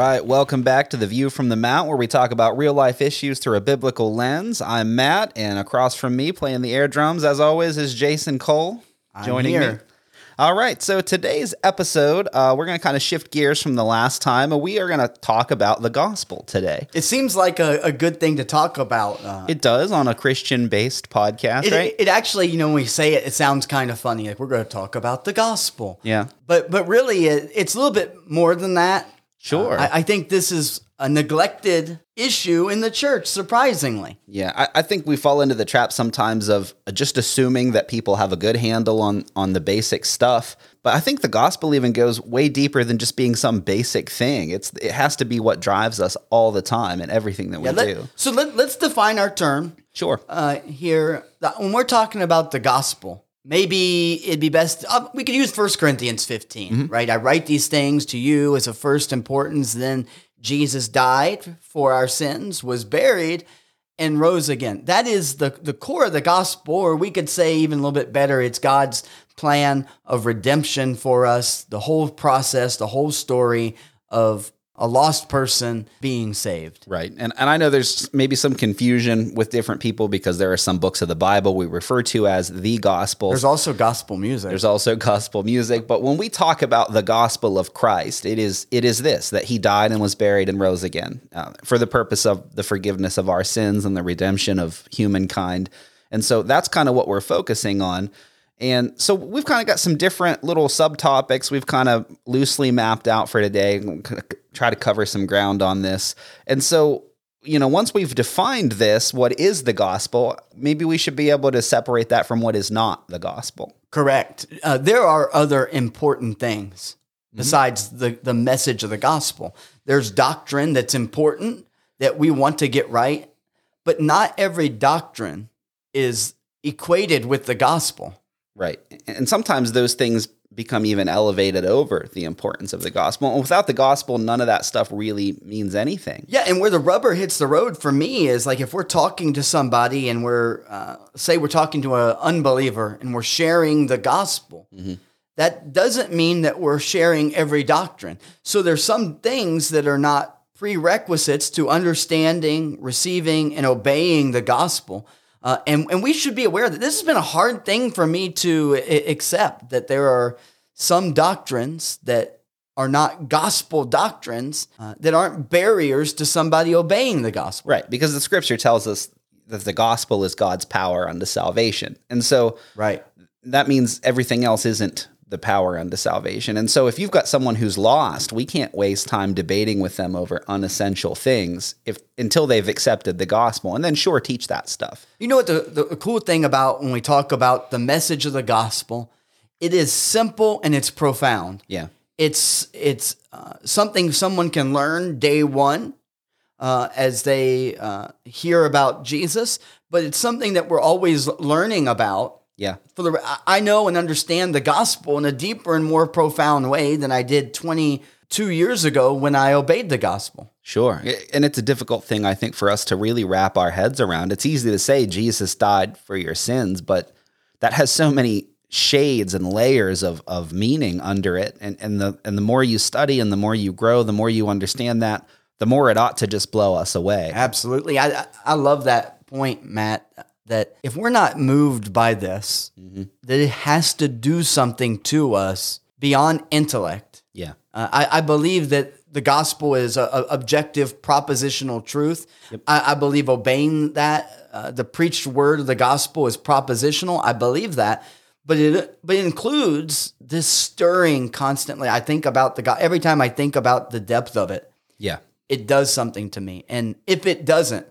All right, welcome back to the View from the Mount, where we talk about real life issues through a biblical lens. I'm Matt, and across from me, playing the air drums, as always, is Jason Cole joining me. All right, so today's episode, uh, we're going to kind of shift gears from the last time, and we are going to talk about the gospel today. It seems like a, a good thing to talk about. Uh, It does on a Christian based podcast, it, right? it actually, you know, when we say it, it sounds kind of funny. Like we're going to talk about the gospel. yeah, But but really, it, it's a little bit more than that. Sure. I, I think this is a neglected issue in the church, surprisingly. Yeah, I, I think we fall into the trap sometimes of just assuming that people have a good handle on on the basic stuff. But I think the gospel even goes way deeper than just being some basic thing. It's it has to be what drives us all the time and everything that we Yeah, let- do. so let, let's define our term Sure. uh, here. When we're talking about the gospel, maybe it'd be best. Uh, we could use 1 Corinthians 15, Mm-hmm. right? I write these things to you as of first importance. Then Jesus died for our sins, was buried, and rose again. That is the, the core of the gospel, or we could say even a little bit better, it's God's plan of redemption for us, the whole process, the whole story of a lost person being saved. Right. And and I know there's maybe some confusion with different people because there are some books of the Bible we refer to as the gospel. There's also gospel music. There's also gospel music, but when we talk about the gospel of Christ, it is it is this that He died and was buried and rose again uh, for the purpose of the forgiveness of our sins and the redemption of humankind. And so that's kind of what we're focusing on. And so we've kind of got some different little subtopics we've kind of loosely mapped out for today. We'll kind of try to cover some ground on this. And so you know, once we've defined this, what is the gospel, maybe we should be able to separate that from what is not the gospel. Correct. Uh, there are other important things besides the, the message of the gospel. There's doctrine that's important that we want to get right, but not every doctrine is equated with the gospel. Right. And sometimes those things become even elevated over the importance of the gospel. And without the gospel, none of that stuff really means anything. Yeah, and where the rubber hits the road for me is like if we're talking to somebody and we're, uh, say, we're talking to an unbeliever and we're sharing the gospel. That doesn't mean that we're sharing every doctrine. So there's some things that are not prerequisites to understanding, receiving, and obeying the gospel. Uh, and, and we should be aware that this has been a hard thing for me to I- accept that there are some doctrines that are not gospel doctrines uh, that aren't barriers to somebody obeying the gospel. Right. Because the scripture tells us that the gospel is God's power unto salvation. And so Right. that means everything else isn't the power unto salvation. And so if you've got someone who's lost, we can't waste time debating with them over unessential things if until they've accepted the gospel. And then sure teach that stuff. You know what the, the cool thing about when we talk about the message of the gospel, it is simple and it's profound. Yeah. It's it's uh, something someone can learn day one uh, as they uh, hear about Jesus, but it's something that we're always learning about. Yeah. For the I- I know and understand the gospel in a deeper and more profound way than I did 22 years ago when I obeyed the gospel. Sure. And it's a difficult thing, I think, for us to really wrap our heads around. It's easy to say Jesus died for your sins, but that has so many shades and layers of, of meaning under it. And, and the and the more you study and the more you grow, the more you understand that, the more it ought to just blow us away. Absolutely. I I- I love that point, Matt, that if we're not moved by this, that it has to do something to us beyond intellect. Yeah. Uh, I, I believe that the gospel is a, a objective propositional truth. I, I believe obeying that, uh, the preached word of the gospel is propositional. I believe that, but it but it includes this stirring constantly. I think about the God every time I think about the depth of it Yeah. it does something to me. And if it doesn't,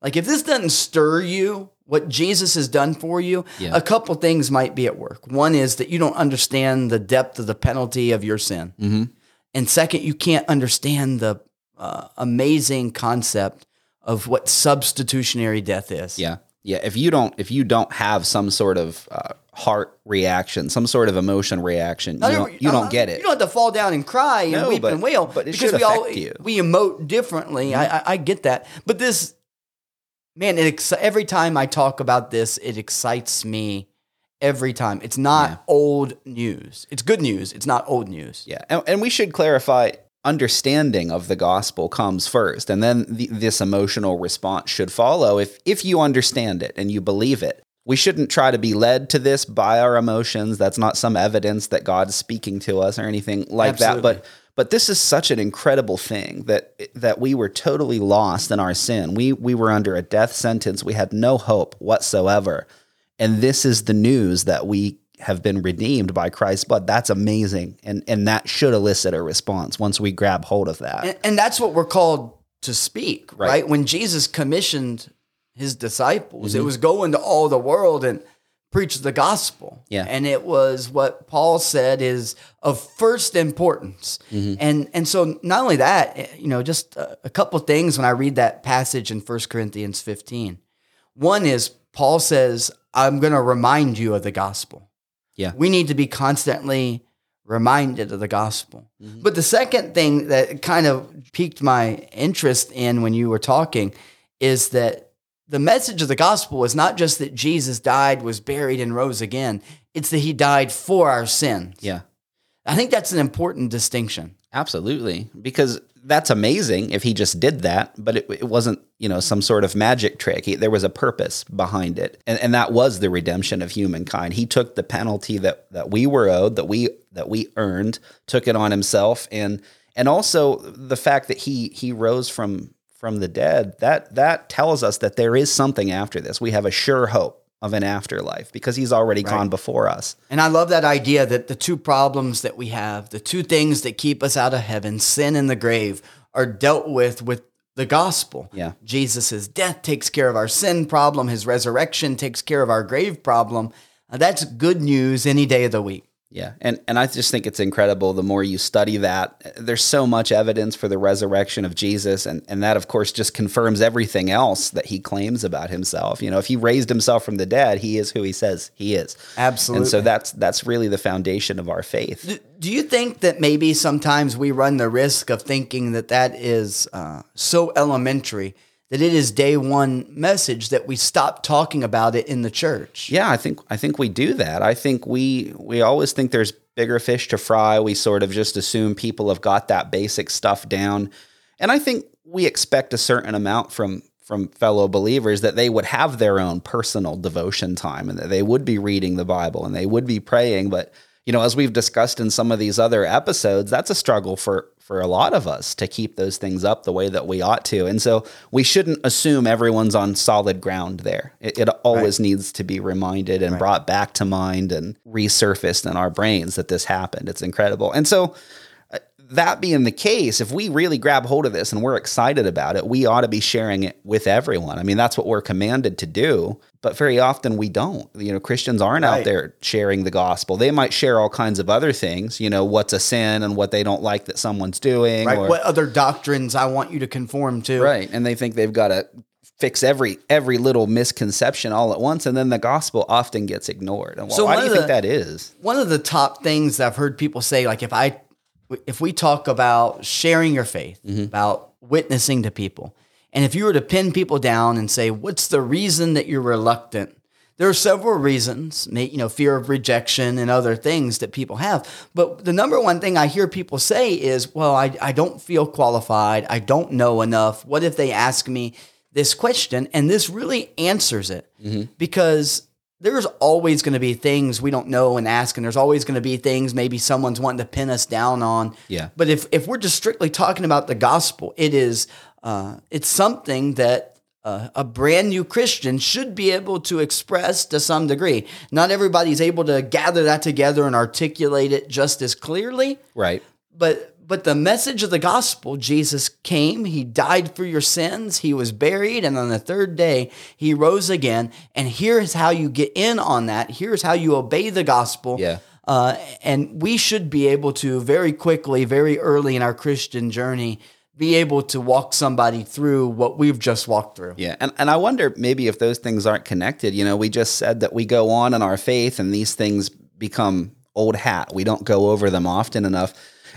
like if this doesn't stir you, what Jesus has done for you, Yeah. a couple things might be at work. One is that you don't understand the depth of the penalty of your sin. Mhm. And second, you can't understand the uh, amazing concept of what substitutionary death is. Yeah. Yeah. If you don't if you don't have some sort of uh, heart reaction, some sort of emotion reaction, you don't, you uh, don't get it. You don't have to fall down and cry and No, weep but- and wail. but it because should we all affect you. Mm-hmm. we emote differently. I, I I get that, but this man, it exci- every time I talk about this, it excites me. Every time, it's not Yeah. old news. It's good news. It's not old news. Yeah, and, and we should clarify understanding of the gospel comes first and then the, this emotional response should follow if if you understand it and you believe it we shouldn't try to be led to this by our emotions that's not some evidence that god's speaking to us or anything like Absolutely. that but but this is such an incredible thing that that we were totally lost in our sin we we were under a death sentence we had no hope whatsoever and this is the news that we have been redeemed by Christ's blood. That's amazing. And and that should elicit a response once we grab hold of that. And, and that's what we're called to speak, right? Right. When Jesus commissioned his disciples, Mm-hmm. it was go into all the world and preach the gospel. Yeah. And it was what Paul said is of first importance. Mm-hmm. And and so not only that, eh, you know, just a, a couple things when I read that passage in 1 Corinthians 15. One is Paul says, I'm going to remind you of the gospel. Yeah. We need to be constantly reminded of the gospel. Mm-hmm. But the second thing that kind of piqued my interest in when you were talking is that the message of the gospel is not just that Jesus died, was buried, and rose again. It's that he died for our sins. Yeah. I think that's an important distinction. Absolutely. Because that's amazing if he just did that, but it, it wasn't, you know, some sort of magic trick. He, there was a purpose behind it. And, and that was the redemption of humankind. He took the penalty that, that we were owed, that we that we earned, took it on himself and and also the fact that he he rose from from the dead, that that tells us that there is something after this. We have a sure hope of an afterlife because he's already gone before us. And I love that idea that the two problems that we have, the two things that keep us out of heaven, sin and the grave, are dealt with with the gospel. Yeah. Jesus' death takes care of our sin problem, his resurrection takes care of our grave problem. Uh, that's good news any day of the week. Yeah, and and I just think it's incredible. The more you study that, there's so much evidence for the resurrection of Jesus, and and that of course just confirms everything else that he claims about himself. You know, if he raised himself from the dead, he is who he says he is. Absolutely. And so that's that's really the foundation of our faith. Do, do you think that maybe sometimes we run the risk of thinking that that is uh, so elementary that it is day one message that we stop talking about it in the church? Yeah, I think I think we do that. I think we we always think there's bigger fish to fry. We sort of just assume people have got that basic stuff down. And I think we expect a certain amount from from fellow believers that they would have their own personal devotion time and that they would be reading the Bible and they would be praying, but you know, as we've discussed in some of these other episodes, that's a struggle for for a lot of us to keep those things up the way that we ought to. And so we shouldn't assume everyone's on solid ground there. It, it always needs to be reminded and brought back to mind and resurfaced in our brains that this happened. It's incredible. And so that being the case, if we really grab hold of this and we're excited about it, we ought to be sharing it with everyone. I mean, that's what we're commanded to do. But very often we don't. You know, Christians aren't Right. out there sharing the gospel. They might share all kinds of other things, you know, what's a sin and what they don't like that someone's doing. Right? or- What other doctrines I want you to conform to? right. And they think they've got to fix every every little misconception all at once. And then the gospel often gets ignored. And So why do you of think that is? One of the top things that I've heard people say, like if I, if we talk about sharing your faith, Mm-hmm. about witnessing to people, and if you were to pin people down and say, what's the reason that you're reluctant? There are several reasons, you know, fear of rejection and other things that people have. But the number one thing I hear people say is, well, I, I don't feel qualified. I don't know enough. What if they ask me this question? And this really answers it because there's always going to be things we don't know and ask, and there's always going to be things maybe someone's wanting to pin us down on. Yeah. But if if we're just strictly talking about the gospel, it is uh, it's something that uh, a brand new Christian should be able to express to some degree. Not everybody's able to gather that together and articulate it just as clearly, Right. but but the message of the gospel jesus came he died for your sins he was buried and on the third day he rose again and here's how you get in on that here's how you obey the gospel Yeah. uh, and we should be able to very quickly very early in our christian journey be able to walk somebody through what we've just walked through Yeah. And, and I wonder maybe if those things aren't connected. You know, we just said that we go on in our faith and these things become old hat. We don't go over them often enough.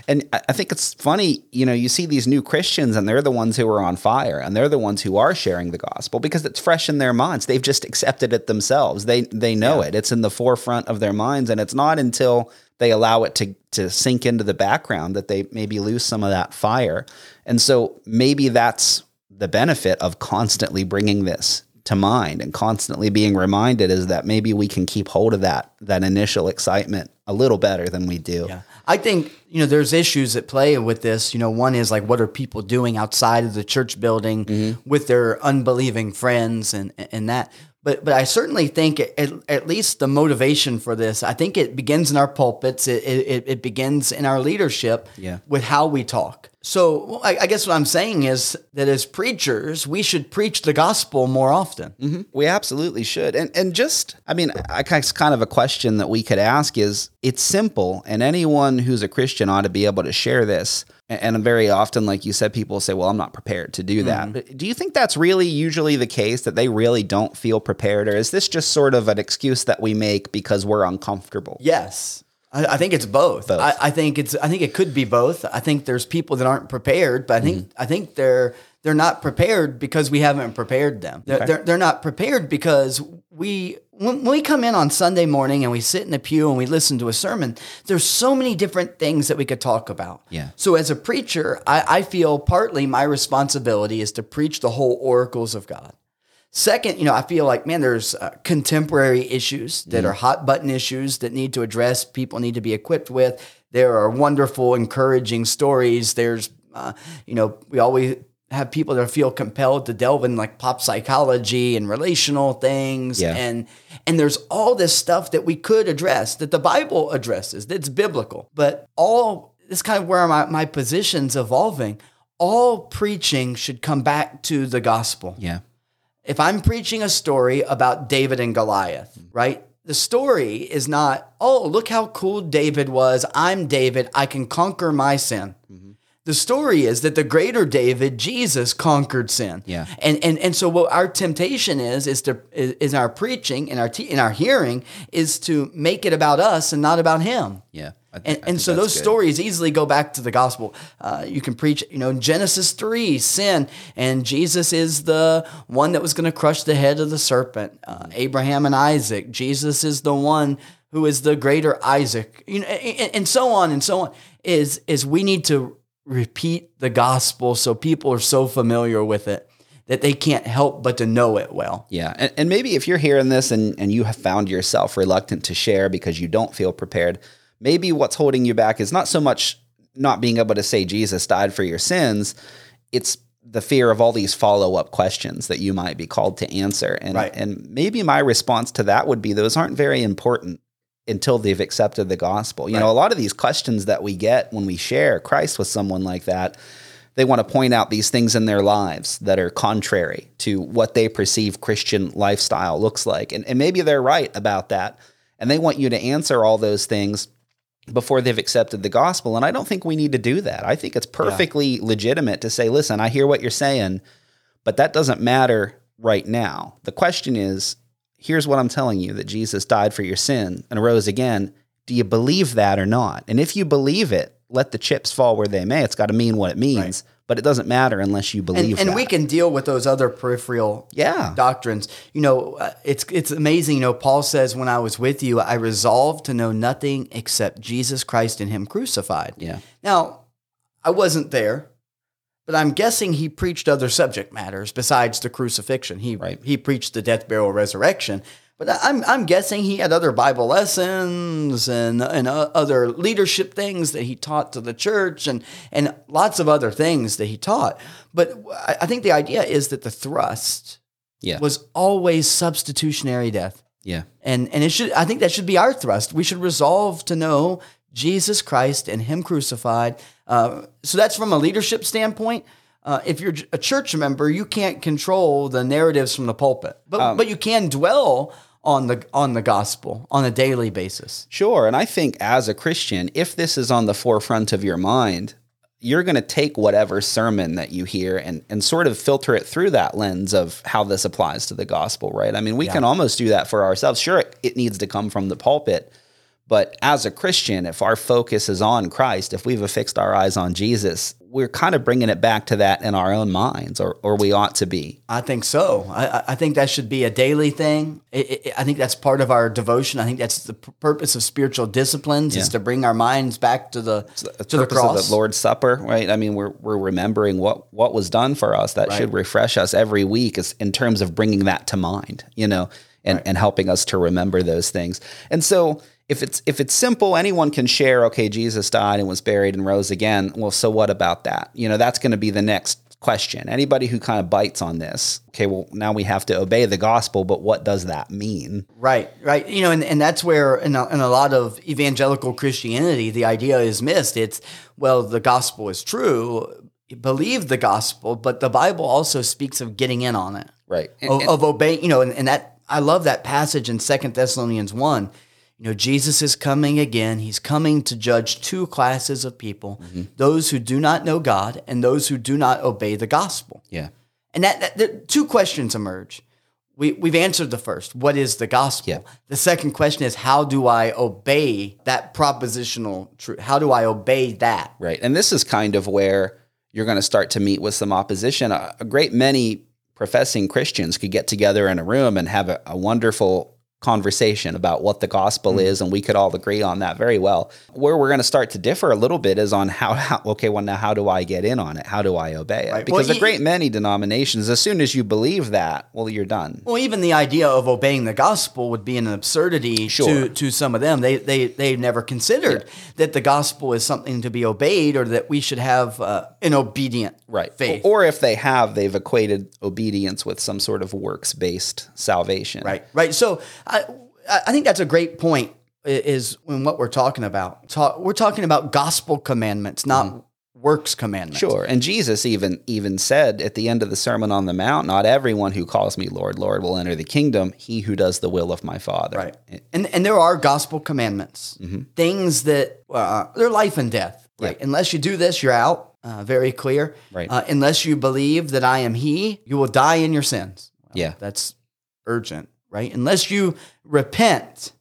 And I think it's funny, you know, you see these new Christians and they're the ones who are on fire and they're the ones who are sharing the gospel because it's fresh in their minds. They've just accepted it themselves. They they know it. It's in the forefront of their minds and it's not until they allow it to to sink into the background that they maybe lose some of that fire. And so maybe that's the benefit of constantly bringing this to mind and constantly being reminded is that maybe we can keep hold of that that initial excitement a little better than we do. Yeah. I think, you know, there's issues at play with this. You know, one is like, what are people doing outside of the church building mm-hmm. with their unbelieving friends and, and that. But, but I certainly think at, at least the motivation for this, I think it begins in our pulpits. It, it, it begins in our leadership Yeah. with how we talk. So I, I guess what I'm saying is that as preachers, we should preach the gospel more often. Mm-hmm. We absolutely should. And and just I mean, I it's kind of a question that we could ask is it's simple and anyone who's a Christian ought to be able to share this. And very often like you said people say, "Well, I'm not prepared to do that." But do you think that's really usually the case that they really don't feel prepared or is this just sort of an excuse that we make because we're uncomfortable? Yes. I, I think it's both. Both. I, I think it's. I think it could be both. I think there's people that aren't prepared, but I think Mm-hmm. I think they're they're not prepared because we haven't prepared them. They're they're, they're not prepared because we when, we come in on Sunday morning and we sit in the pew and we listen to a sermon. There's so many different things that we could talk about. Yeah. So as a preacher, I, I feel partly my responsibility is to preach the whole oracles of God. Second, you know, I feel like, man, there's uh, contemporary issues that are hot button issues that need to address, people need to be equipped with. There are wonderful, encouraging stories. There's, uh, you know, we always have people that feel compelled to delve in like pop psychology and relational things. Yeah. And, and there's all this stuff that we could address that the Bible addresses, that's biblical. But all, this kind of where my, my position's evolving. All preaching should come back to the gospel Yeah. if I'm preaching a story about David and Goliath, mm. right? The story is not, oh, look how cool David was. I'm David. I can conquer my sin. Mm-hmm. The story is that the greater David, Jesus, conquered sin. Yeah. And and and so what our temptation is is to is, is our preaching and our te- in our hearing is to make it about us and not about him. Yeah. I thi- And, and so those good. stories easily go back to the gospel. Uh, you can preach, you know, in Genesis 3, sin, and Jesus is the one that was going to crush the head of the serpent. Uh, Abraham and Isaac, Jesus is the one who is the greater Isaac, you know, and, and so on and so on. Is is we need to repeat the gospel so people are so familiar with it that they can't help but to know it well. Yeah. And, and maybe if you're hearing this and, and you have found yourself reluctant to share because you don't feel prepared, maybe what's holding you back is not so much not being able to say Jesus died for your sins, it's the fear of all these follow up questions that you might be called to answer. And, Right. and maybe my response to that would be those aren't very important until they've accepted the gospel. You know, a lot of these questions that we get when we share Christ with someone like that, they want to point out these things in their lives that are contrary to what they perceive Christian lifestyle looks like. And, and maybe they're right about that. And they want you to answer all those things before they've accepted the gospel. And I don't think we need to do that. I think it's perfectly legitimate to say, listen, I hear what you're saying, but that doesn't matter right now. The question is, here's what I'm telling you that Jesus died for your sin and rose again. Do you believe that or not? And if you believe it, let the chips fall where they may. It's got to mean what it means, but it doesn't matter unless you believe and, and that. we can deal with those other peripheral Yeah. doctrines. You know, uh, it's it's amazing. You know, Paul says, "When I was with you, I resolved to know nothing except Jesus Christ and Him crucified." Yeah. Now, I wasn't there, but I'm guessing he preached other subject matters besides the crucifixion. He Right. he preached the death, burial, resurrection. But I'm I'm guessing he had other Bible lessons and and uh, other leadership things that he taught to the church and and lots of other things that he taught. But I, I think the idea is that the thrust Yeah. was always substitutionary death. yeah. And and it should I think that should be our thrust. We should resolve to know Jesus Christ and Him crucified. Uh, so that's from a leadership standpoint. Uh, if you're a church member, you can't control the narratives from the pulpit, but but you can dwell on the on the gospel on a daily basis. Sure. And I think as a Christian, if this is on the forefront of your mind, you're going to take whatever sermon that you hear and, and sort of filter it through that lens of how this applies to the gospel, right? I mean, we can almost do that for ourselves. Sure, it, it needs to come from the pulpit, But as a Christian, if our focus is on Christ, if we've affixed our eyes on Jesus, we're kind of bringing it back to that in our own minds, or, or we ought to be. I think so. I, I think that should be a daily thing. It, it, I think that's part of our devotion. I think that's the purpose of spiritual disciplines is to bring our minds back to the the to the purpose of cross. the Lord's Supper, right? I mean, we're we're remembering what what was done for us. That should refresh us every week, is in terms of bringing that to mind, you know, and and helping us to remember those things. And so, if it's if it's simple, anyone can share. Okay, Jesus died and was buried and rose again. Well, so what about that? You know, that's going to be the next question. Anybody who kind of bites on this, okay, well, now we have to obey the gospel, but what does that mean? Right, right. You know, and, and that's where in a, in a lot of evangelical Christianity, the idea is missed. It's, well, the gospel is true, believe the gospel, but the Bible also speaks of getting in on it, Right. And- of, and- of obeying, you know, and, and that, I love that passage in Second Thessalonians 1. You know, Jesus is coming again. He's coming to judge two classes of people Mm-hmm. those who do not know God and those who do not obey the gospel. yeah. And that, that the two questions emerge. We, we've answered the first. What is the gospel? Yeah. The second question is how do I obey that propositional truth? How do I obey that? Right. And this is kind of where you're going to start to meet with some opposition. A, a great many professing Christians could get together in a room and have a, a wonderful conversation about what the gospel Mm. is, and we could all agree on that very well. Where we're going to start to differ a little bit is on how, how okay, well, now how do I get in on it? How do I obey it? Right. Because Well, a great many denominations, as soon as you believe that, well, you're done. Well, even the idea of obeying the gospel would be an absurdity Sure. to, to some of them. They, they, they've never considered that the gospel is something to be obeyed or that we should have uh, an obedient Right. faith. Or if they have, they've equated obedience with some sort of works based salvation. Right, right. So I, I think that's a great point. Is when what we're talking about. Talk, we're talking about gospel commandments, not works commandments. Mm-hmm. Sure. And Jesus even even said at the end of the Sermon on the Mount, not everyone who calls me Lord, Lord will enter the kingdom, he who does the will of my Father. Right. And and there are gospel commandments, things that uh, they're life and death. Right. Unless you do this, you're out. Uh, very clear. Right. Uh, unless you believe that I am He, you will die in your sins. Well, Yeah. That's urgent. Right. Unless you repent,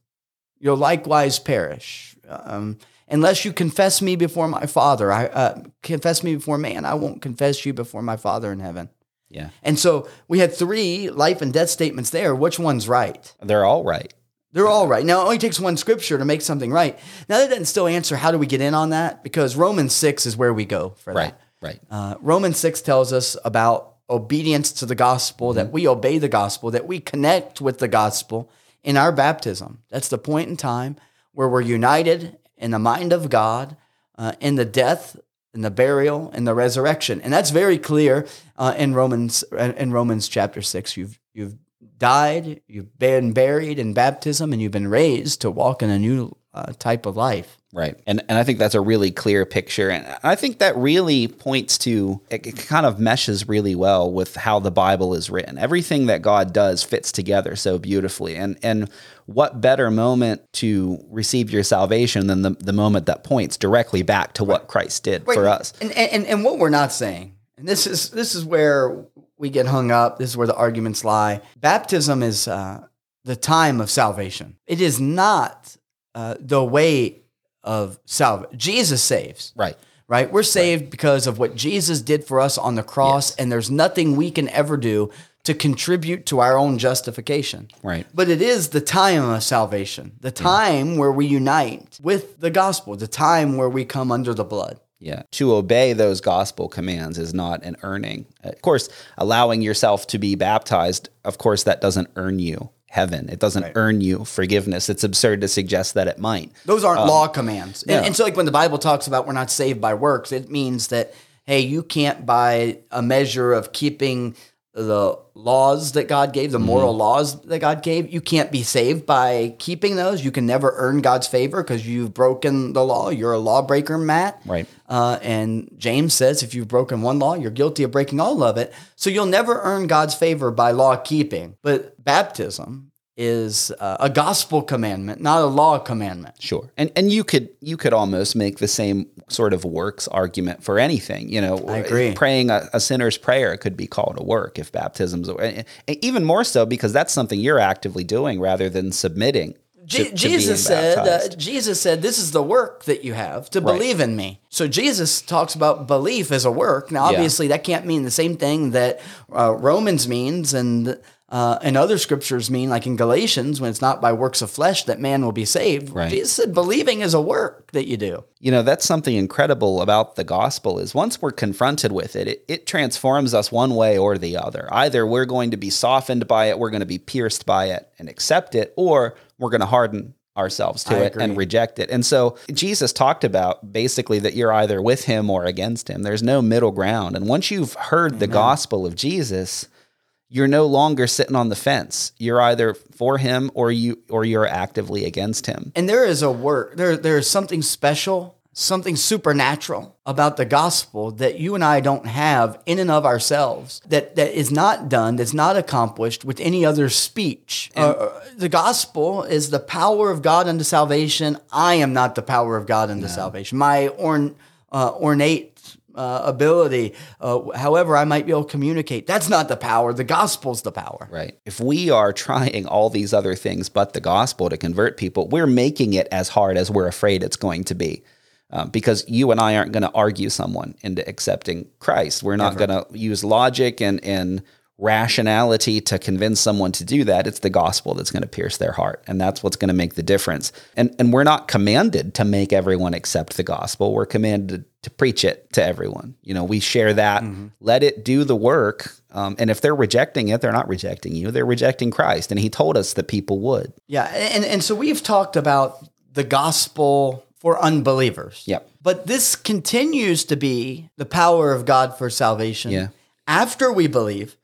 you'll likewise perish. Um, unless you confess me before my Father, I uh, confess me before man. I won't confess you before my Father in heaven. Yeah. And so we had three life and death statements there. Which one's right? They're all right. They're all right. Now, it only takes one scripture to make something right. Now, that doesn't still answer how do we get in on that because Romans 6 is where we go for Right. that. Right. Uh, Romans 6 tells us about obedience to the gospel, that we obey the gospel, that we connect with the gospel in our baptism. That's the point in time where we're united in the mind of God uh, in the death, in the burial, in the resurrection. And that's very clear uh, in Romans in Romans chapter 6. You've you've died, you've been buried in baptism, and you've been raised to walk in a new uh, type of life. Right. And and I think that's a really clear picture. And I think that really points to it, it kind of meshes really well with how the Bible is written. Everything that God does fits together so beautifully. And and what better moment to receive your salvation than the, the moment that points directly back to what Christ did for us. And, and and what we're not saying, and this is this is where we get hung up. This is where the arguments lie. Baptism is uh, the time of salvation. It is not uh, the way of salvation. Jesus saves. Right. Right? We're saved because of what Jesus did for us on the cross, and there's nothing we can ever do to contribute to our own justification. Right. But it is the time of salvation, the time where we unite with the gospel, the time where we come under the blood. Yeah. To obey those gospel commands is not an earning. Of course, allowing yourself to be baptized, of course, that doesn't earn you heaven. It doesn't earn you forgiveness. It's absurd to suggest that it might. Those aren't law commands. And, Um, yeah. and so, like when the Bible talks about we're not saved by works, it means that, hey, you can't, by a measure of keeping the laws that God gave, the moral Mm-hmm. laws that God gave, you can't be saved by keeping those. You can never earn God's favor because you've broken the law. You're a lawbreaker, Matt. Right. Uh, and James says if you've broken one law, you're guilty of breaking all of it. So you'll never earn God's favor by law keeping. But baptism is uh, a gospel commandment, not a law commandment. Sure. And and you could you could almost make the same sort of works argument for anything. You know, I agree. Praying a, a sinner's prayer could be called a work if baptism's and even more so because that's something you're actively doing rather than submitting. Je- to- to Jesus said, uh. Jesus said, this is the work that you have to believe in me. So Jesus talks about belief as a work. Now, Yeah. obviously, that can't mean the same thing that uh, Romans means and uh, and other scriptures mean, like in Galatians, when it's not by works of flesh that man will be saved. Right. Jesus said, believing is a work that you do. you know that's something incredible about the gospel is once we're confronted with it, it it transforms us one way or the other either we're going to be softened by it we're going to be pierced by it and accept it or we're going to harden ourselves to I it and reject it and so jesus talked about basically that you're either with him or against him there's no middle ground and once you've heard the gospel of jesus you're no longer sitting on the fence you're either for him or you or you're actively against him And there is a work, there, there is something special, something supernatural about the gospel that you and I don't have in and of ourselves, that, that is not done, that's not accomplished with any other speech. Uh, the gospel is the power of God unto salvation. I am not the power of God unto salvation. My orn, uh, ornate uh, ability, uh, however I might be able to communicate, that's not the power. The gospel's the power. Right. If we are trying all these other things but the gospel to convert people, we're making it as hard as we're afraid it's going to be. Um, because you and I aren't going to argue someone into accepting Christ. We're not going to use logic and, and rationality to convince someone to do that. It's the gospel that's going to pierce their heart. And that's what's going to make the difference. And, and we're not commanded to make everyone accept the gospel. We're commanded to preach it to everyone. You know, we share that, let it do the work. Um, and if they're rejecting it, they're not rejecting you, they're rejecting Christ. And he told us that people would. Yeah, and and so we've talked about the gospel for unbelievers. Yep. But this continues to be the power of God for salvation. Yeah. After we believe,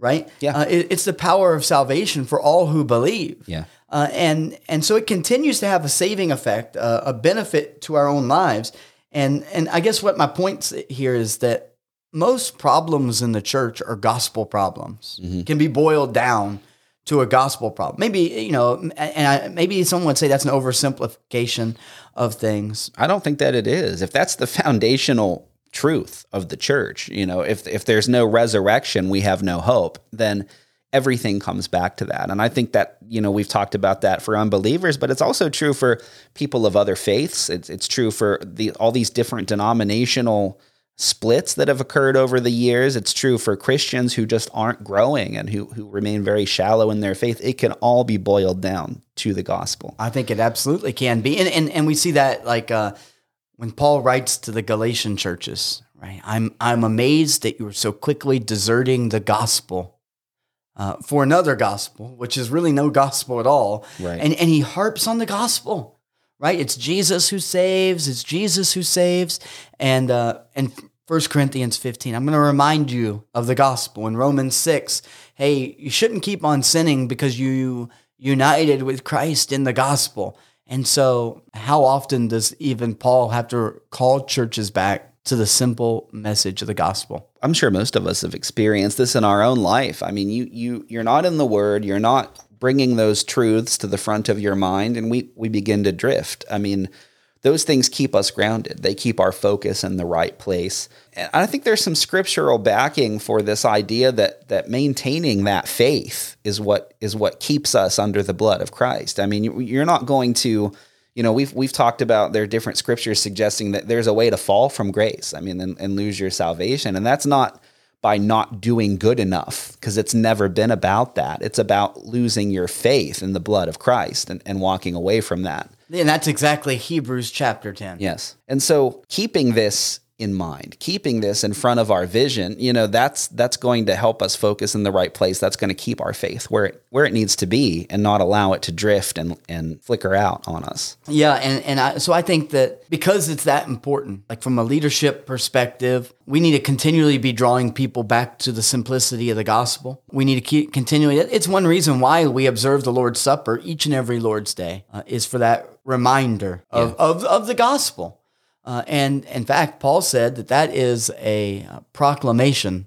right? Yeah. Uh, it- it's the power of salvation for all who believe. Yeah. Uh, and and so it continues to have a saving effect, uh, a benefit to our own lives. And and I guess what my point here is that most problems in the church are gospel problems. Can be boiled down to a gospel problem. Maybe you know, and I, maybe someone would say that's an oversimplification of things. I don't think that it is. If that's the foundational truth of the church, you know, if if there's no resurrection, we have no hope, then everything comes back to that. And I think that, you know, we've talked about that for unbelievers, but it's also true for people of other faiths. It's it's true for the all these different denominational splits that have occurred over the years. It's true for Christians who just aren't growing and who who remain very shallow in their faith. It can all be boiled down to the gospel. I think it absolutely can be, and and, and we see that like uh, when Paul writes to the Galatian churches, right? I'm I'm amazed that you are so quickly deserting the gospel uh, for another gospel, which is really no gospel at all. Right. And and he harps on the gospel, right? It's Jesus who saves. It's Jesus who saves, and uh, and. 1 Corinthians 15. I'm going to remind you of the gospel in Romans 6. Hey, you shouldn't keep on sinning because you united with Christ in the gospel. And so, how often does even Paul have to call churches back to the simple message of the gospel? I'm sure most of us have experienced this in our own life. I mean, you you you're not in the word, you're not bringing those truths to the front of your mind and we we begin to drift. I mean, those things keep us grounded. They keep our focus in the right place. And I think there's some scriptural backing for this idea that that maintaining that faith is what is what keeps us under the blood of Christ. I mean, you- you're not going to you know, we've we've talked about there are different scriptures suggesting that there's a way to fall from grace. I mean, and, and lose your salvation, and that's not by not doing good enough, because it's never been about that. It's about losing your faith in the blood of Christ and, and walking away from that. And that's exactly Hebrews chapter 10. Yes. And so keeping this in mind, keeping this in front of our vision, you know, that's that's going to help us focus in the right place. That's going to keep our faith where it where it needs to be and not allow it to drift and and flicker out on us. Yeah, and, and I, so I think that because it's that important, like from a leadership perspective, we need to continually be drawing people back to the simplicity of the gospel. We need to keep continually. It's one reason why we observe the Lord's Supper each and every Lord's Day uh, is for that reminder of, of, of the gospel. Uh, and in fact, Paul said that that is a uh, proclamation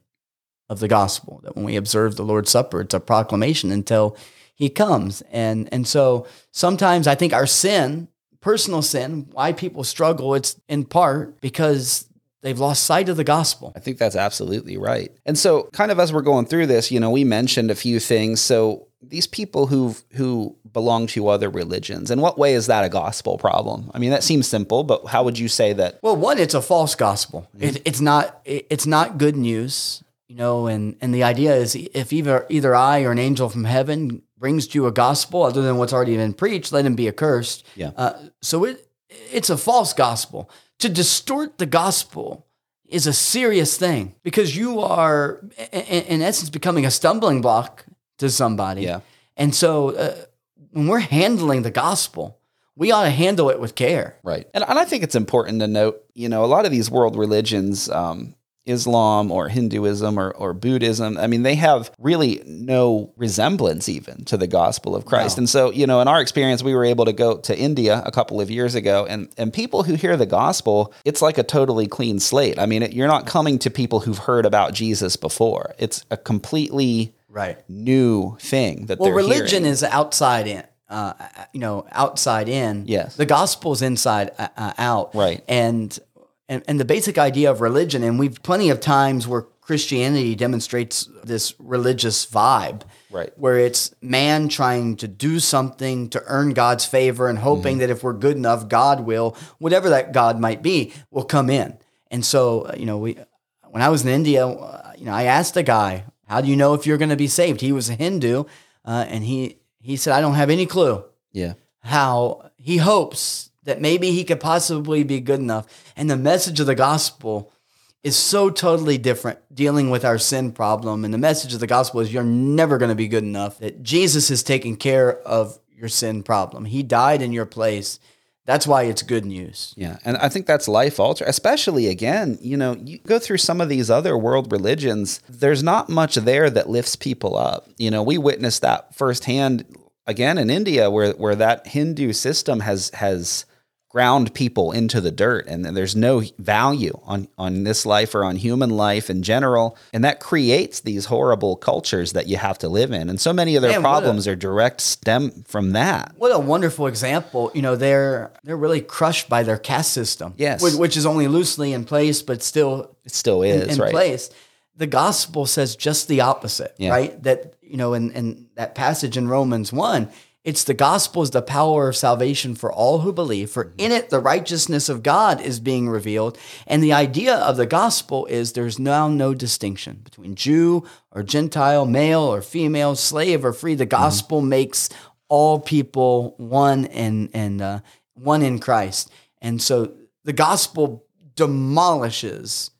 of the gospel. That when we observe the Lord's Supper, it's a proclamation until He comes. And and so sometimes I think our sin, personal sin, why people struggle, it's in part because they've lost sight of the gospel. I think that's absolutely right. And so, kind of as we're going through this, you know, we mentioned a few things. So, these people who who belong to other religions. In what way is that a gospel problem? I mean, that seems simple, but how would you say that? Well, one, it's a false gospel. It, it's not. It, it's not good news. You know, and and the idea is if either either I or an angel from heaven brings to you a gospel other than what's already been preached, let him be accursed. Yeah. Uh, so it it's a false gospel. To distort the gospel is a serious thing because you are, in essence, becoming a stumbling block to somebody. Yeah. And so uh, when we're handling the gospel, we ought to handle it with care. Right. And, and I think it's important to note, you know, a lot of these world religions, um, Islam or Hinduism or, or Buddhism, I mean, they have really no resemblance even to the gospel of Christ. No. And so, you know, in our experience, we were able to go to India a couple of years ago, and, and people who hear the gospel, it's like a totally clean slate. I mean, it, you're not coming to people who've heard about Jesus before, it's a completely Right. new thing that Well, religion hearing. is outside in. Uh, you know, outside in. Yes. The gospel's inside uh, uh, out. Right. And, and and the basic idea of religion, and we've plenty of times where Christianity demonstrates this religious vibe. Right. Where it's man trying to do something to earn God's favor and hoping that if we're good enough, God will, whatever that God might be, will come in. And so, uh, you know, we when I was in India, uh, you know, I asked a guy, "How do you know if you're going to be saved?" He was a Hindu, uh, and he he said, "I don't have any clue yeah. how he hopes that maybe he could possibly be good enough." And the message of the gospel is so totally different dealing with our sin problem. And the message of the gospel is you're never going to be good enough. That Jesus is taking care of your sin problem. He died in your place. That's why it's good news. Yeah, and I think that's life altering. Especially again, you know, you go through some of these other world religions. There's not much there that lifts people up. You know, we witnessed that firsthand again in India, where where that Hindu system has has ground people into the dirt, and there's no value on on this life or on human life in general, and that creates these horrible cultures that you have to live in. And so many of their Man, what a- problems are direct stem from that. What a wonderful example. You know, they're they're really crushed by their caste system. Yes. Which, which is only loosely in place, but still It still in, is in right. place. The gospel says just the opposite, Yeah. right? That you know, in, in that passage in Romans one, it's the gospel is the power of salvation for all who believe. For in it the righteousness of God is being revealed. And the idea of the gospel is there's now no distinction between Jew or Gentile, male or female, slave or free. The gospel makes all people one and and uh, one in Christ. And so the gospel demolishes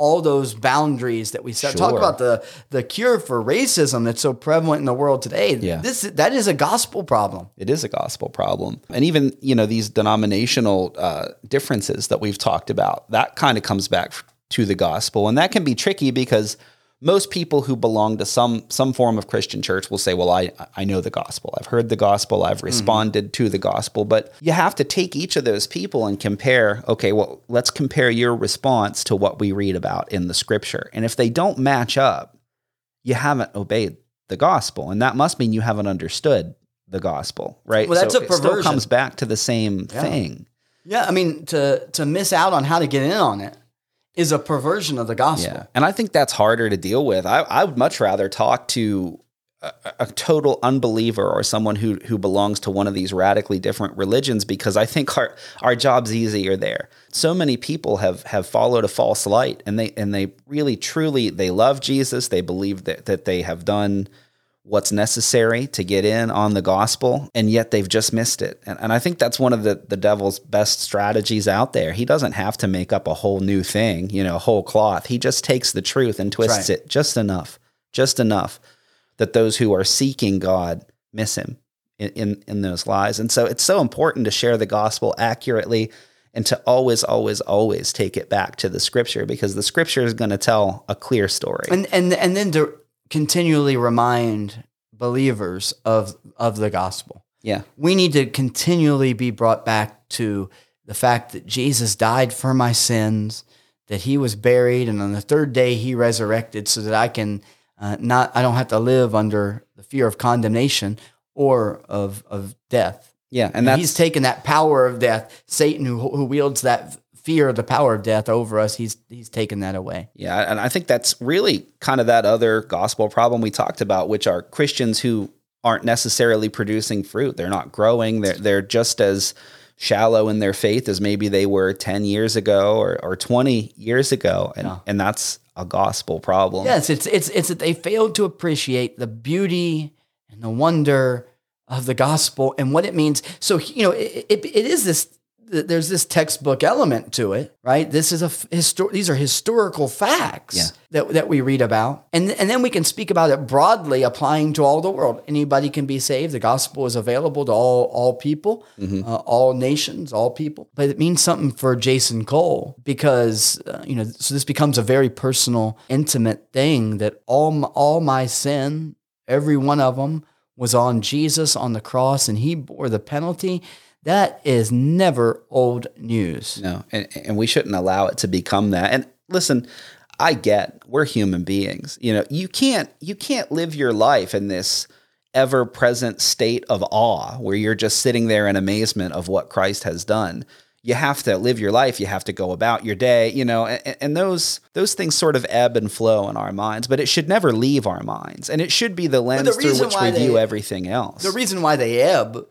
all those boundaries that we set. Talk about the the cure for racism that's so prevalent in the world today. Yeah. This that is a gospel problem. It is a gospel problem. And even, you know, these denominational uh, differences that we've talked about, that kind of comes back to the gospel. And that can be tricky because most people who belong to some some form of Christian church will say, "Well, I I know the gospel. I've heard the gospel. I've mm-hmm. responded to the gospel." But you have to take each of those people and compare, okay, well, let's compare your response to what we read about in the scripture. And if they don't match up, you haven't obeyed the gospel, and that must mean you haven't understood the gospel, right? Well, that's a it still comes back to the same thing. Yeah, I mean to to miss out on how to get in on it is a perversion of the gospel. Yeah, and I think that's harder to deal with. I, I would much rather talk to a, a total unbeliever or someone who who belongs to one of these radically different religions because I think our our job's easier there. So many people have have followed a false light, and they and they really truly they love Jesus. They believe that that they have done what's necessary to get in on the gospel, and yet they've just missed it. And, and I think that's one of the, the devil's best strategies out there. He doesn't have to make up a whole new thing, you know, a whole cloth. He just takes the truth and twists right. it just enough, just enough that those who are seeking God miss him in, in, in those lies. And so it's so important to share the gospel accurately and to always, always, always take it back to the scripture because the scripture is going to tell a clear story. And and and then to continually remind believers of of the gospel. yeah. We need to continually be brought back to the fact that Jesus died for my sins, that he was buried, and on the third day he resurrected so that I can uh, not, I don't have to live under the fear of condemnation or of, of death. Yeah. And And that's, he's taken that power of death, Satan who, who wields that fear, of the power of death over us, he's, he's taken that away. Yeah, and I think that's really kind of that other gospel problem we talked about, which are Christians who aren't necessarily producing fruit. They're not growing. They're they're just as shallow in their faith as maybe they were 10 years ago or, or 20 years ago. And, and that's a gospel problem. Yes, it's it's it's that they failed to appreciate the beauty and the wonder of the gospel and what it means. So you know, it, it, it is this. There's this textbook element to it, right? This is a histor- These are historical facts Yeah. that, that we read about, and and then we can speak about it broadly, applying to all the world. Anybody can be saved. The gospel is available to all all people, uh, all nations, all people. But it means something for Jason Cole because uh, you know. So this becomes a very personal, intimate thing that all my, all my sin, every one of them, was on Jesus on the cross, and He bore the penalty. That is never old news. No, and, and we shouldn't allow it to become that. And listen, I get we're human beings. You know, you can't you can't live your life in this ever present state of awe where you're just sitting there in amazement of what Christ has done. You have to live your life. You have to go about your day, you know, and, and those those things sort of ebb and flow in our minds, but it should never leave our minds, and it should be the lens through which we view everything else. The reason why they ebb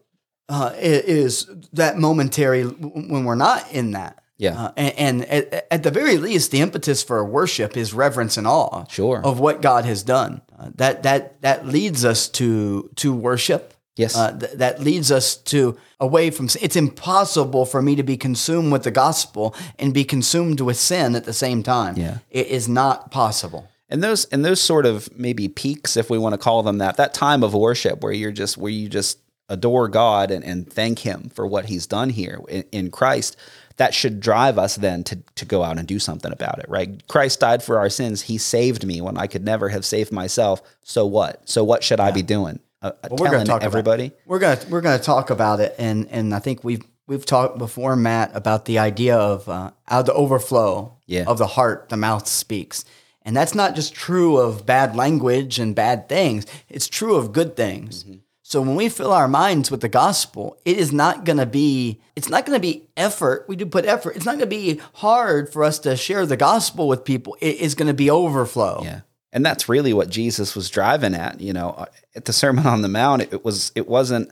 uh, is that momentary when we're not in that. Yeah. Uh, and and at, at the very least, the impetus for worship is reverence and awe Sure. of what God has done. Uh, that that that leads us to to worship. Yes. Uh, th- that leads us to away from. sin. It's impossible for me to be consumed with the gospel and be consumed with sin at the same time. Yeah. It is not possible. and those and those sort of maybe peaks if we want to call them that that time of worship where you're just where you just adore god and, and thank him for what he's done here in, in christ that should drive us then to, to go out and do something about it right? Christ died for our sins. He saved me when i could never have saved myself. So what? So what should i be doing? Uh, uh, we're gonna telling talk about- everybody? We're gonna we're gonna talk about it, and and I think we've we've talked before, Matt, about the idea of uh, out of the overflow Yeah. of the heart, the mouth speaks, and that's not just true of bad language and bad things. It's true of good things. Mm-hmm. So when we fill our minds with the gospel, it is not going to be it's not going to be effort. We do put effort. It's not going to be hard for us to share the gospel with people. It is going to be overflow. Yeah. And that's really what Jesus was driving at, you know, uh, at the Sermon on the Mount, it was it wasn't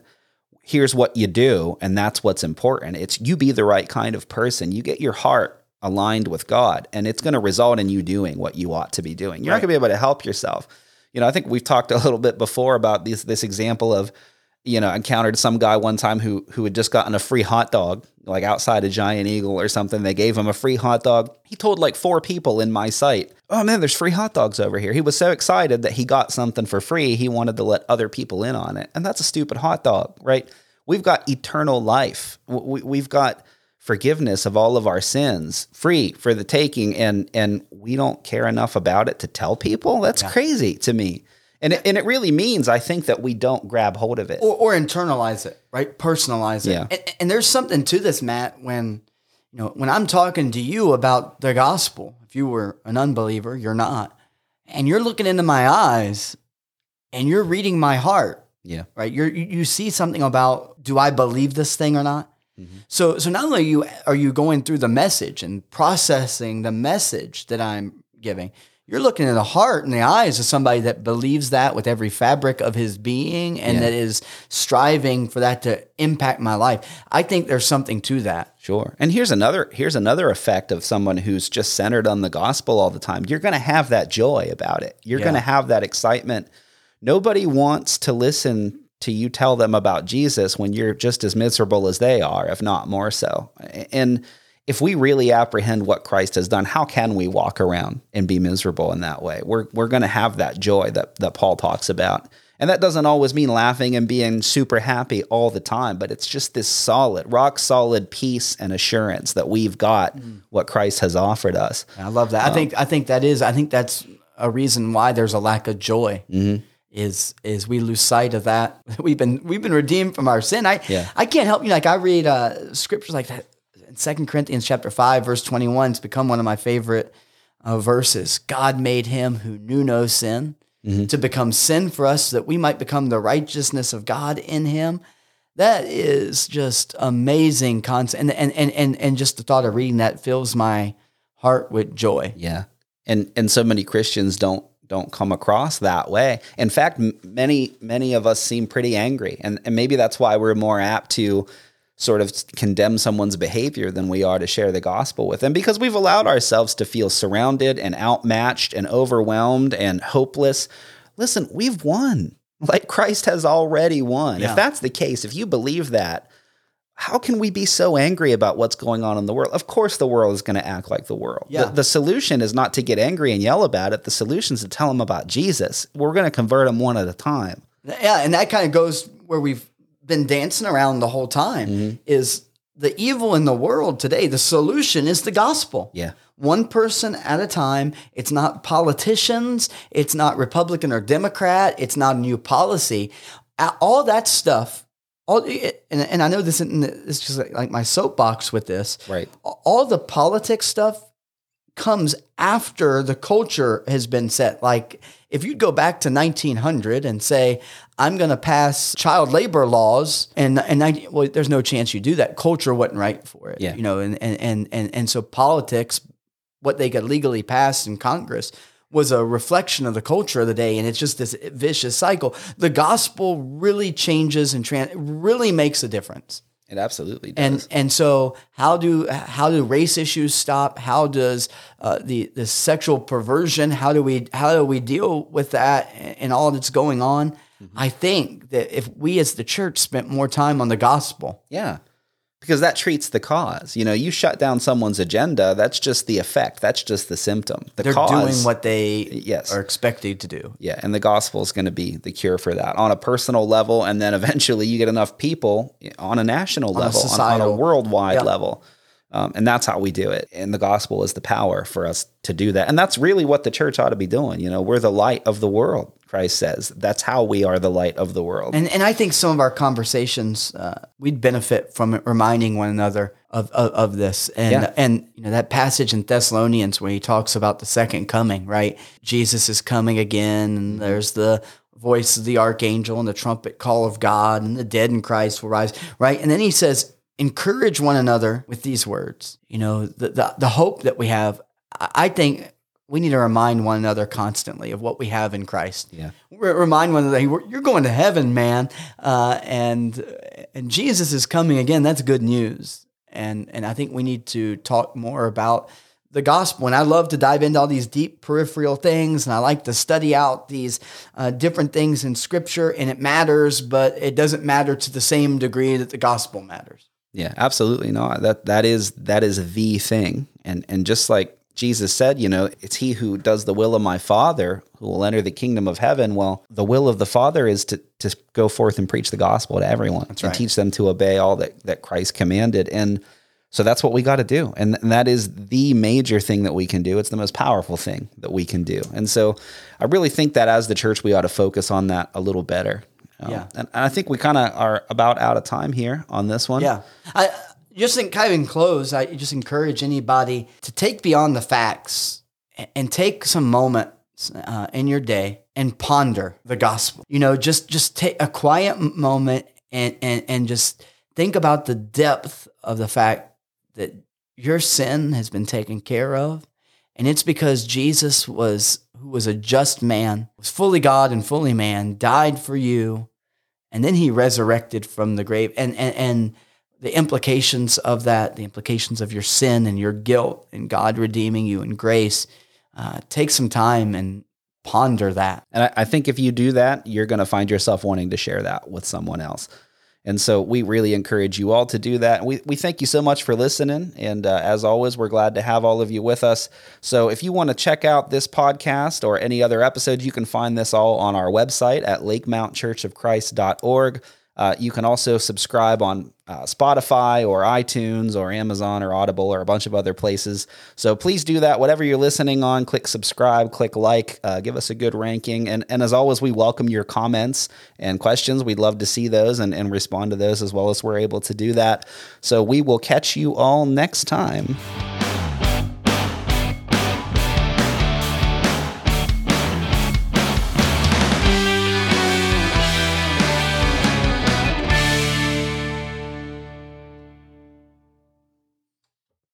here's what you do and that's what's important. It's you be the right kind of person. You get your heart aligned with God and it's going to result in you doing what you ought to be doing. You're not going to be able to help yourself. You know, I think we've talked a little bit before about this this example of you know, I encountered some guy one time who who had just gotten a free hot dog, like outside a Giant Eagle or something. They gave him a free hot dog. He told like four people in my sight, "Oh man, there's free hot dogs over here." He was so excited that he got something for free. He wanted to let other people in on it, and that's a stupid hot dog, right? We've got eternal life. We, we've got forgiveness of all of our sins, free for the taking, and and we don't care enough about it to tell people. That's crazy to me. And it, and it really means, I think, that we don't grab hold of it. or, or internalize it, right? Personalize it. Yeah. And, and there's something to this, Matt, when you know, when I'm talking to you about the gospel, if you were an unbeliever, you're not, and you're looking into my eyes and you're reading my heart, Yeah. right? You're, you you see something about do I believe this thing or not? Mm-hmm. So so not only are you are you going through the message and processing the message that I'm giving, you're looking in the heart and the eyes of somebody that believes that with every fabric of his being and Yeah. that is striving for that to impact my life. I think there's something to that. Sure. And here's another here's another effect of someone who's just centered on the gospel all the time. You're going to have that joy about it. You're Yeah. going to have that excitement. Nobody wants to listen to you tell them about Jesus when you're just as miserable as they are, if not more so. And if we really apprehend what Christ has done, how can we walk around and be miserable in that way? We're we're going to have that joy that that Paul talks about. And that doesn't always mean laughing and being super happy all the time, but it's just this solid, rock solid peace and assurance that we've got what Christ has offered us. I love that. I think I think that is I think that's a reason why there's a lack of joy. Mm-hmm. Is is we lose sight of that we've been we've been redeemed from our sin. I Yeah. I can't help you. Like I read uh, scriptures like that. In Second Corinthians chapter five verse twenty one. It's become one of my favorite uh, verses. God made him who knew no sin Mm-hmm. to become sin for us, so that we might become the righteousness of God in him. That is just amazing concept, and and and and and just the thought of reading that fills my heart with joy. Yeah. And and so many Christians don't don't come across that way. In fact, many many of us seem pretty angry, and and maybe that's why we're more apt to sort of condemn someone's behavior than we are to share the gospel with them because we've allowed ourselves to feel surrounded and outmatched and overwhelmed and hopeless. Listen, we've won. Like Christ has already won. Yeah. If that's the case, if you believe that, how can we be so angry about what's going on in the world? Of course, the world is going to act like the world. Yeah. The, the solution is not to get angry and yell about it. The solution is to tell them about Jesus. We're going to convert them one at a time. Yeah, and that kind of goes where we've been dancing around the whole time Mm-hmm. is the evil in the world today. The solution is the gospel. Yeah. One person at a time. It's not politicians. It's not Republican or Democrat. It's not a new policy. All that stuff. All and, and I know this isn't it's just like, like my soapbox with this. Right. All the politics stuff comes after the culture has been set. Like if you go back to 1900 and say, I'm going to pass child labor laws, and and 19, well, there's no chance you do that. Culture wasn't right for it. Yeah. You know, and and and and, and so politics, what they could legally pass in Congress. Was a reflection of the culture of the day, and it's just this vicious cycle. The gospel really changes and tran really makes a difference. It absolutely does. And and so how do how do race issues stop? How does uh, the the sexual perversion? How do we how do we deal with that and all that's going on? I think that if we as the church spent more time on the gospel, yeah. Because that treats the cause. You know, you shut down someone's agenda, that's just the effect. That's just the symptom. The they're cause, doing what they Yes. are expected to do. Yeah, and the gospel is going to be the cure for that on a personal level, and then eventually you get enough people on a national level, on- on, a worldwide Yeah. level, um, and that's how we do it. And the gospel is the power for us to do that, and that's really what the church ought to be doing. You know, we're the light of the world. Christ says that's how we are the light of the world. And and I think some of our conversations uh, we'd benefit from reminding one another of of, of this. And Yeah. and you know that passage in Thessalonians where he talks about the second coming, right? Jesus is coming again, and there's the voice of the archangel and the trumpet call of God, and the dead in Christ will rise, right? And then he says, encourage one another with these words. You know, the the, the hope that we have. I I think. We need to remind one another constantly of what we have in Christ yeah, remind one another, "You're- going to heaven, man, uh, and and Jesus is coming again. That's good news, and and I think we need to talk more about the gospel. And I love to dive into all these deep peripheral things, and I like to study out these uh, different things in Scripture, and it matters, but it doesn't matter to the same degree that the gospel matters. yeah, absolutely not. That that is that is the thing, and and just like Jesus said, you know, it's he who does the will of my Father who will enter the kingdom of heaven. Well, the will of the Father is to, to go forth and preach the gospel to everyone and right. teach them to obey all that, that Christ commanded. And so that's what we got to do. And, and that is the major thing that we can do. It's the most powerful thing that we can do. And so I really think that as the church, we ought to focus on that a little better. Um, Yeah. And, and I think we kind of are about out of time here on this one. Yeah. I just think kind of in close, I just encourage anybody to take beyond the facts and take some moments uh, in your day and ponder the gospel. You know, just just take a quiet moment and and and just think about the depth of the fact that your sin has been taken care of, and it's because Jesus was who was a just man, was fully God and fully man, died for you, and then he resurrected from the grave, and and and the implications of that, the implications of your sin and your guilt, and God redeeming you in grace. Uh, take some time and ponder that. And I, I think if you do that, you're going to find yourself wanting to share that with someone else. And so we really encourage you all to do that. We, we thank you so much for listening. And uh, as always, we're glad to have all of you with us. So if you want to check out this podcast or any other episodes, you can find this all on our website at lakemountchurchofchrist.org. Uh, you can also subscribe on uh, Spotify or iTunes or Amazon or Audible or a bunch of other places. So please do that. Whatever you're listening on, click subscribe, click like, uh, give us a good ranking. And, and as always, we welcome your comments and questions. We'd love to see those and, and respond to those as well as we're able to do that. So we will catch you all next time.